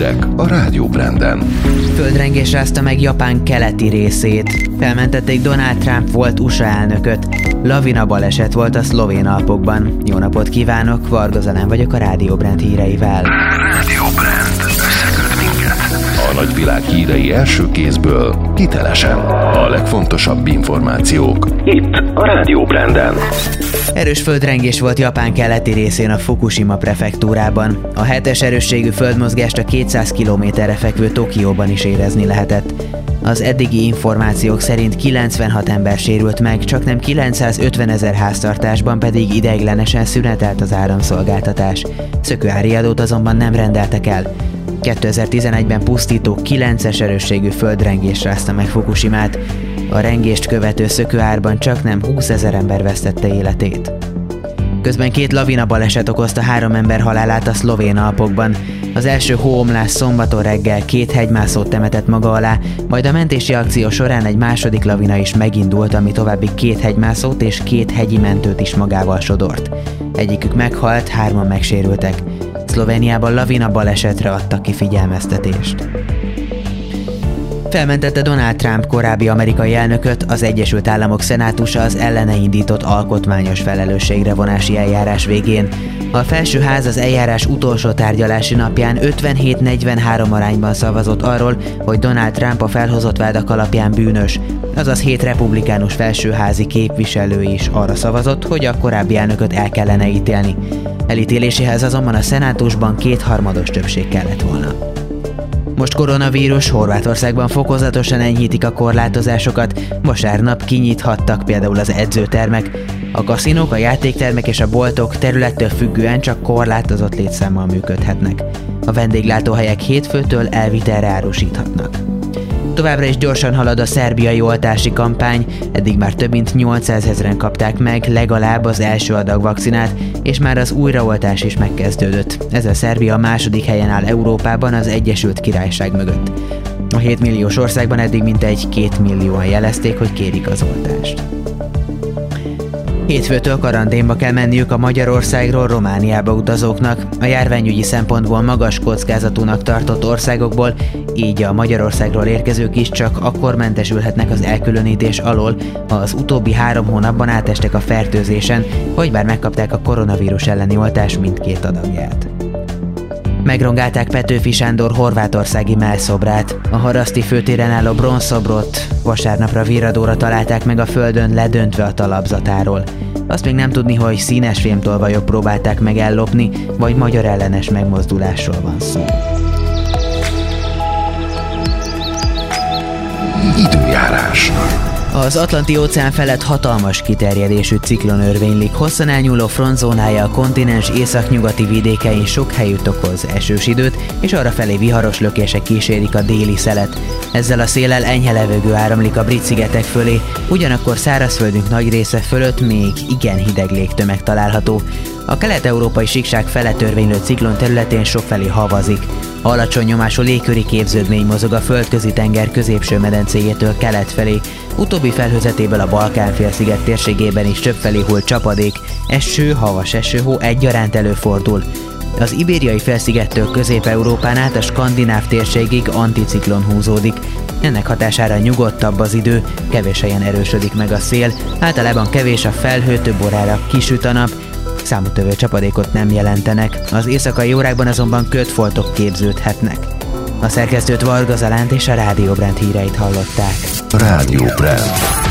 hírek a Rádió Branden. Földrengés rázta meg Japán keleti részét. Felmentették Donald Trump volt USA elnököt. Lavina baleset volt a szlovén Alpokban. Jó napot kívánok, Varga Zalán vagyok a Rádió Brand híreivel. Rádió Brand. A nagyvilág hírei első kézből, hitelesen. A legfontosabb információk. Itt a Rádió Branden. Erős földrengés volt Japán keleti részén a Fukushima prefektúrában. A hetes erősségű földmozgást a 200 kilométerre fekvő Tokióban is érezni lehetett. Az eddigi információk szerint 96 ember sérült meg, csak nem 950 ezer háztartásban pedig ideiglenesen szünetelt az áramszolgáltatás. Szökőáriadót azonban nem rendeltek el. 2011-ben pusztító 9-es erősségű földrengés rázta meg Fukushimát. A rengést követő szökőárban csak nem 20 ezer ember vesztette életét. Közben két lavina baleset okozta három ember halálát a szlovén Alpokban. Az első hóomlás szombaton reggel két hegymászót temetett maga alá, majd a mentési akció során egy második lavina is megindult, ami további két hegymászót és két hegyi mentőt is magával sodort. Egyikük meghalt, hárman megsérültek. Szlovéniában lavina balesetre adtak ki figyelmeztetést. Felmentette Donald Trump korábbi amerikai elnököt, az Egyesült Államok Szenátusa az ellene indított alkotmányos felelősségre vonási eljárás végén. A felsőház az eljárás utolsó tárgyalási napján 57-43 arányban szavazott arról, hogy Donald Trump a felhozott vádak alapján bűnös, azaz hét republikánus felsőházi képviselő is arra szavazott, hogy a korábbi elnököt el kellene ítélni. Elítéléséhez azonban a szenátusban kétharmados többség kellett volna. Most koronavírus Horvátországban fokozatosan enyhítik a korlátozásokat, vasárnap kinyithattak például az edzőtermek. A kaszinók, a játéktermek és a boltok területtől függően csak korlátozott létszámmal működhetnek. A vendéglátóhelyek hétfőtől elvitelre árusíthatnak. Továbbra is gyorsan halad a szerbiai oltási kampány, eddig már több mint 800 ezeren kapták meg legalább az első adag vakcinát, és már az újraoltás is megkezdődött. Ez a Szerbia második helyen áll Európában az Egyesült Királyság mögött. A 7 milliós országban eddig mintegy 2 millióan jelezték, hogy kérik az oltást. Hétfőtől karanténba kell menniük a Magyarországról Romániába utazóknak. A járványügyi szempontból magas kockázatúnak tartott országokból, így a Magyarországról érkezők is csak akkor mentesülhetnek az elkülönítés alól, ha az utóbbi három hónapban átestek a fertőzésen, vagy bár megkapták a koronavírus elleni oltás mindkét adagját. Megrongálták Petőfi Sándor horvátországi melszobrát. A haraszti főtéren álló bronzszobrot vasárnapra virradóra találták meg a földön ledöntve a talapzatáról. Azt még nem tudni, hogy színes fémtolvajok próbálták meg ellopni, vagy magyar ellenes megmozdulásról van szó. Időjárás. Az Atlanti óceán felett hatalmas kiterjedésű ciklon örvénylik, hosszan elnyúló frontzónája a kontinens északnyugati vidékein sok helyütt okoz esős időt, és arra felé viharos lökések kísérik a déli szelet. Ezzel a széllel enyhe levegő áramlik a brit szigetek fölé, ugyanakkor szárazföldünk nagy része fölött még igen hideg légtömeg található. A kelet-európai síkság fele törvénylő ciklon területén sokfelé havazik. Alacsony nyomású légköri képződmény mozog a földközi tenger középső medencéjétől kelet felé, utóbbi felhőzetéből a Balkán-félsziget térségében is többfelé hull csapadék, eső, havas esőhó egyaránt előfordul. Az ibériai felszigettől Közép-Európán át a skandináv térségig anticiklon húzódik. Ennek hatására nyugodtabb az idő, kevés helyen erősödik meg a szél, általában kevés a felhő, több órára kisüt a nap, Számottevő csapadékot nem jelentenek, az éjszakai órákban azonban kötfoltok képződhetnek. A szerkesztőt Varga Zalánt és a Rádió híreit hallották. Rádió Brand.